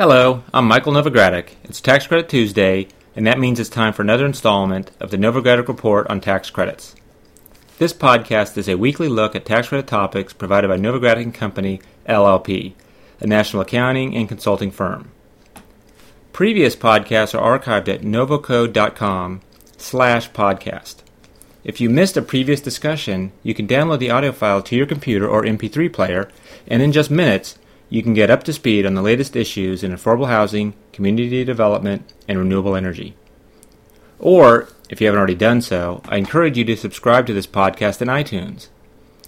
Hello, I'm Michael Novogradac. It's Tax Credit Tuesday, and that means it's time for another installment of the Novogradac Report on Tax Credits. This podcast is a weekly look at tax credit topics provided by Novogradac & Company, LLP, a national accounting and consulting firm. Previous podcasts are archived at novoco.com slash podcast. If you missed a previous discussion, you can download the audio file to your computer or MP3 player, and in just minutes, you can get up to speed on the latest issues in affordable housing, community development, and renewable energy. Or, if you haven't already done so, I encourage you to subscribe to this podcast in iTunes.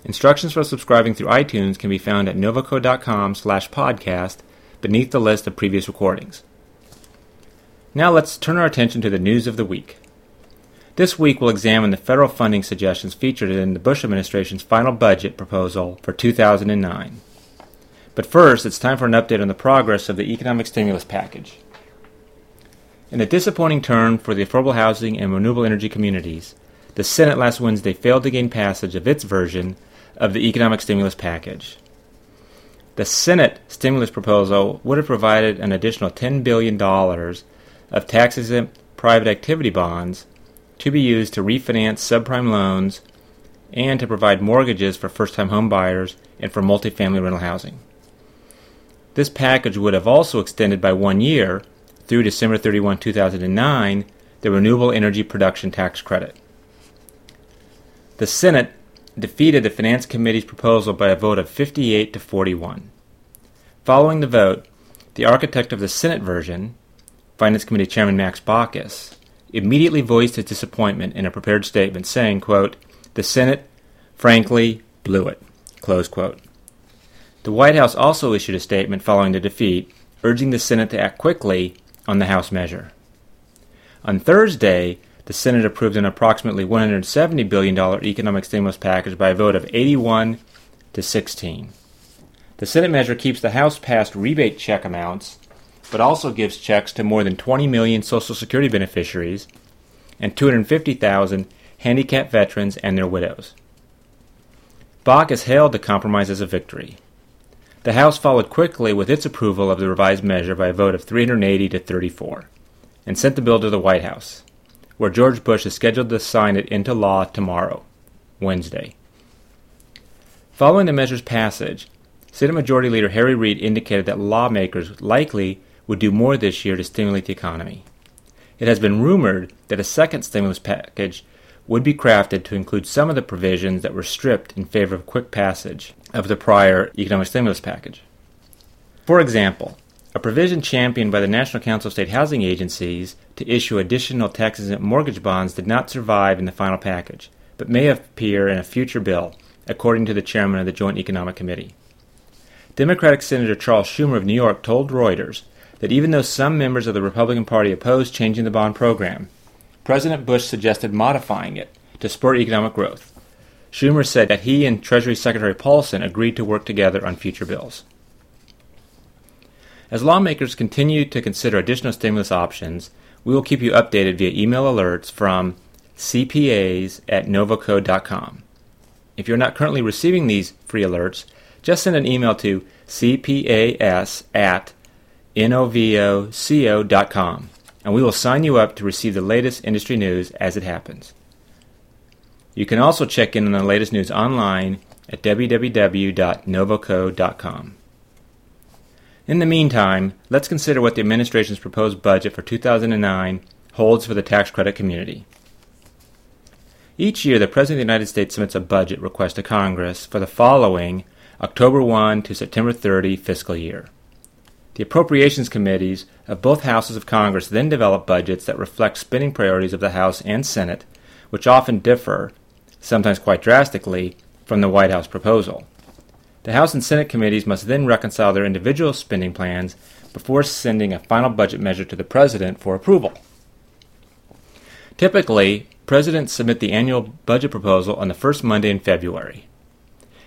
Instructions for subscribing through iTunes can be found at novoco.com slash podcast beneath the list of previous recordings. Now let's turn our attention to the news of the week. This week we'll examine the federal funding suggestions featured in the Bush administration's final budget proposal for 2009. But first, it's time for an update on the progress of the economic stimulus package. In a disappointing turn for the affordable housing and renewable energy communities, the Senate last Wednesday failed to gain passage of its version of the economic stimulus package. The Senate stimulus proposal would have provided an additional $10 billion of tax exempt private activity bonds to be used to refinance subprime loans and to provide mortgages for first time home buyers and for multifamily rental housing. This package would have also extended by one year, through December 31, 2009, the Renewable Energy Production Tax Credit. The Senate defeated the Finance Committee's proposal by a vote of 58 to 41. Following the vote, the architect of the Senate version, Finance Committee Chairman Max Baucus, immediately voiced his disappointment in a prepared statement saying, quote, The Senate, frankly, blew it. Close quote. The White House also issued a statement following the defeat, urging the Senate to act quickly on the House measure. On Thursday, the Senate approved an approximately $170 billion economic stimulus package by a vote of 81 to 16. The Senate measure keeps the House passed rebate check amounts, but also gives checks to more than 20 million Social Security beneficiaries and 250,000 handicapped veterans and their widows. Baucus has hailed the compromise as a victory. The House followed quickly with its approval of the revised measure by a vote of 380 to 34 and sent the bill to the White House, where George Bush is scheduled to sign it into law tomorrow, Wednesday. Following the measure's passage, Senate Majority Leader Harry Reid indicated that lawmakers likely would do more this year to stimulate the economy. It has been rumored that a second stimulus package would be crafted to include some of the provisions that were stripped in favor of quick passage of the prior economic stimulus package. For example, a provision championed by the National Council of State Housing Agencies to issue additional tax exempt mortgage bonds did not survive in the final package, but may appear in a future bill, according to the chairman of the Joint Economic Committee. Democratic Senator Charles Schumer of New York told Reuters that even though some members of the Republican Party opposed changing the bond program, President Bush suggested modifying it to spur economic growth. Schumer said that he and Treasury Secretary Paulson agreed to work together on future bills. As lawmakers continue to consider additional stimulus options, we will keep you updated via email alerts from cpas at novoco.com. If you're not currently receiving these free alerts, just send an email to cpas at novoco.com and we will sign you up to receive the latest industry news as it happens. You can also check in on the latest news online at www.novoco.com. In the meantime, let's consider what the administration's proposed budget for 2009 holds for the tax credit community. Each year, the President of the United States submits a budget request to Congress for the following October 1 to September 30 fiscal year. The appropriations committees of both houses of Congress then develop budgets that reflect spending priorities of the House and Senate, which often differ, sometimes quite drastically, from the White House proposal. The House and Senate committees must then reconcile their individual spending plans before sending a final budget measure to the President for approval. Typically, presidents submit the annual budget proposal on the first Monday in February.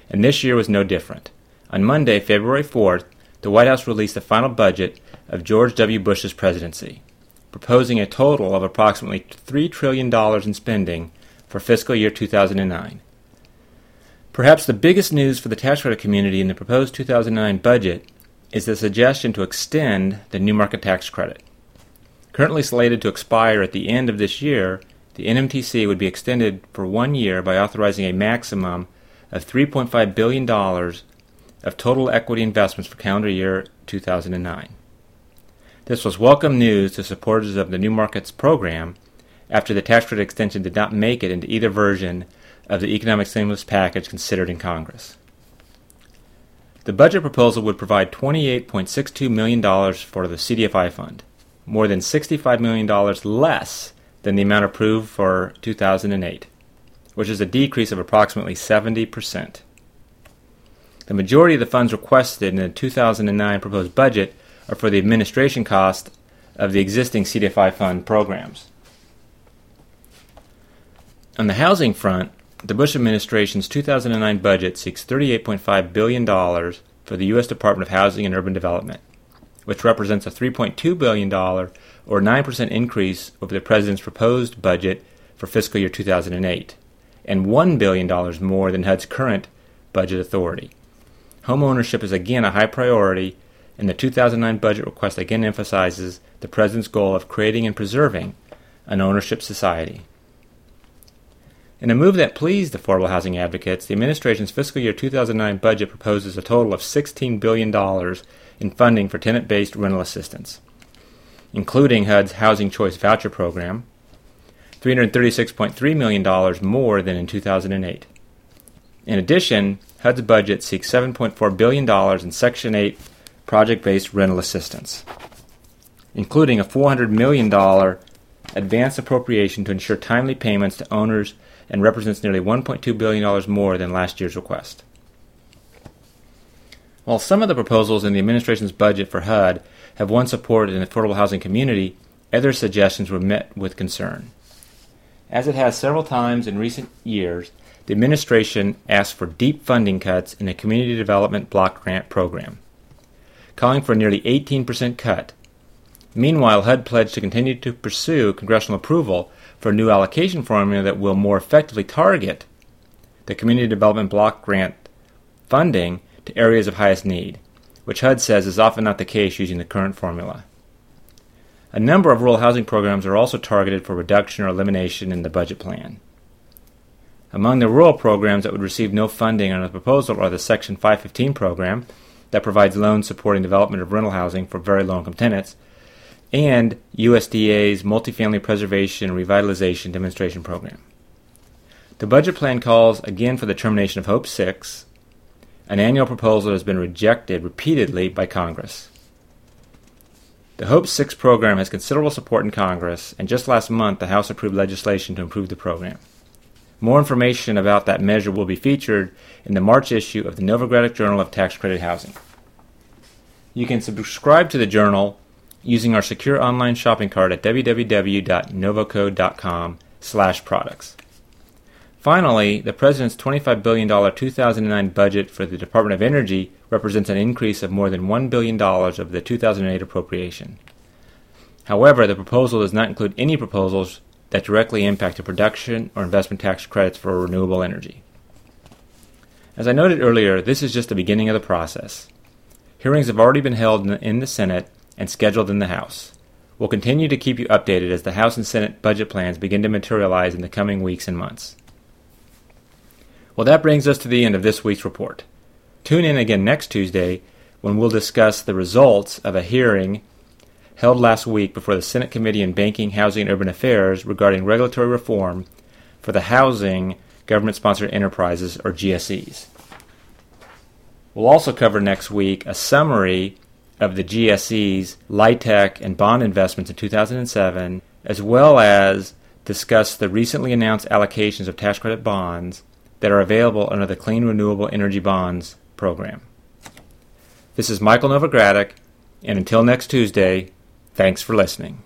And this year was no different. On Monday, February 4th, the White House released the final budget of George W. Bush's presidency, proposing a total of approximately $3 trillion in spending for fiscal year 2009. Perhaps the biggest news for the tax credit community in the proposed 2009 budget is the suggestion to extend the new market tax credit. Currently slated to expire at the end of this year, the NMTC would be extended for one year by authorizing a maximum of $3.5 billion of total equity investments for calendar year 2009. This was welcome news to supporters of the New Markets program after the tax credit extension did not make it into either version of the economic stimulus package considered in Congress. The budget proposal would provide $28.62 million for the CDFI fund, more than $65 million less than the amount approved for 2008, which is a decrease of approximately 70%. The majority of the funds requested in the 2009 proposed budget are for the administration cost of the existing CDFI fund programs. On the housing front, the Bush administration's 2009 budget seeks $38.5 billion for the U.S. Department of Housing and Urban Development, which represents a $3.2 billion or 9% increase over the President's proposed budget for fiscal year 2008, and $1 billion more than HUD's current budget authority. Home ownership is again a high priority, and the 2009 budget request again emphasizes the President's goal of creating and preserving an ownership society. In a move that pleased affordable housing advocates, the administration's fiscal year 2009 budget proposes a total of $16 billion in funding for tenant based rental assistance, including HUD's Housing Choice Voucher Program, $336.3 million more than in 2008. In addition, HUD's budget seeks $7.4 billion in Section 8 project based rental assistance, including a $400 million advance appropriation to ensure timely payments to owners and represents nearly $1.2 billion more than last year's request. While some of the proposals in the administration's budget for HUD have won support in the affordable housing community, other suggestions were met with concern. As it has several times in recent years, the administration asked for deep funding cuts in the Community Development Block Grant Program, calling for a nearly 18% cut. Meanwhile, HUD pledged to continue to pursue congressional approval for a new allocation formula that will more effectively target the Community Development Block Grant funding to areas of highest need, which HUD says is often not the case using the current formula. A number of rural housing programs are also targeted for reduction or elimination in the budget plan. Among the rural programs that would receive no funding under the proposal are the Section 515 program, that provides loans supporting development of rental housing for very low income tenants, and USDA's Multifamily Preservation Revitalization Demonstration Program. The budget plan calls again for the termination of Hope 6, an annual proposal that has been rejected repeatedly by Congress. The Hope 6 program has considerable support in Congress, and just last month the House approved legislation to improve the program. More information about that measure will be featured in the March issue of the Novogradac Journal of Tax Credit Housing. You can subscribe to the journal using our secure online shopping cart at www.novoco.com/products. Finally, the President's $25 billion 2009 budget for the Department of Energy represents an increase of more than $1 billion of the 2008 appropriation. However, the proposal does not include any proposals that directly impact the production or investment tax credits for renewable energy. As I noted earlier, this is just the beginning of the process. Hearings have already been held in the Senate and scheduled in the House. We'll continue to keep you updated as the House and Senate budget plans begin to materialize in the coming weeks and months. Well, that brings us to the end of this week's report. Tune in again next Tuesday when we'll discuss the results of a hearing held last week before the Senate Committee on Banking, Housing, and Urban Affairs regarding regulatory reform for the housing government sponsored enterprises, or GSEs. We'll also cover next week a summary of the GSE's LIHTC and bond investments in 2007, as well as discuss the recently announced allocations of tax credit bonds that are available under the Clean Renewable Energy Bonds program. This is Michael Novogradac, and until next Tuesday, thanks for listening.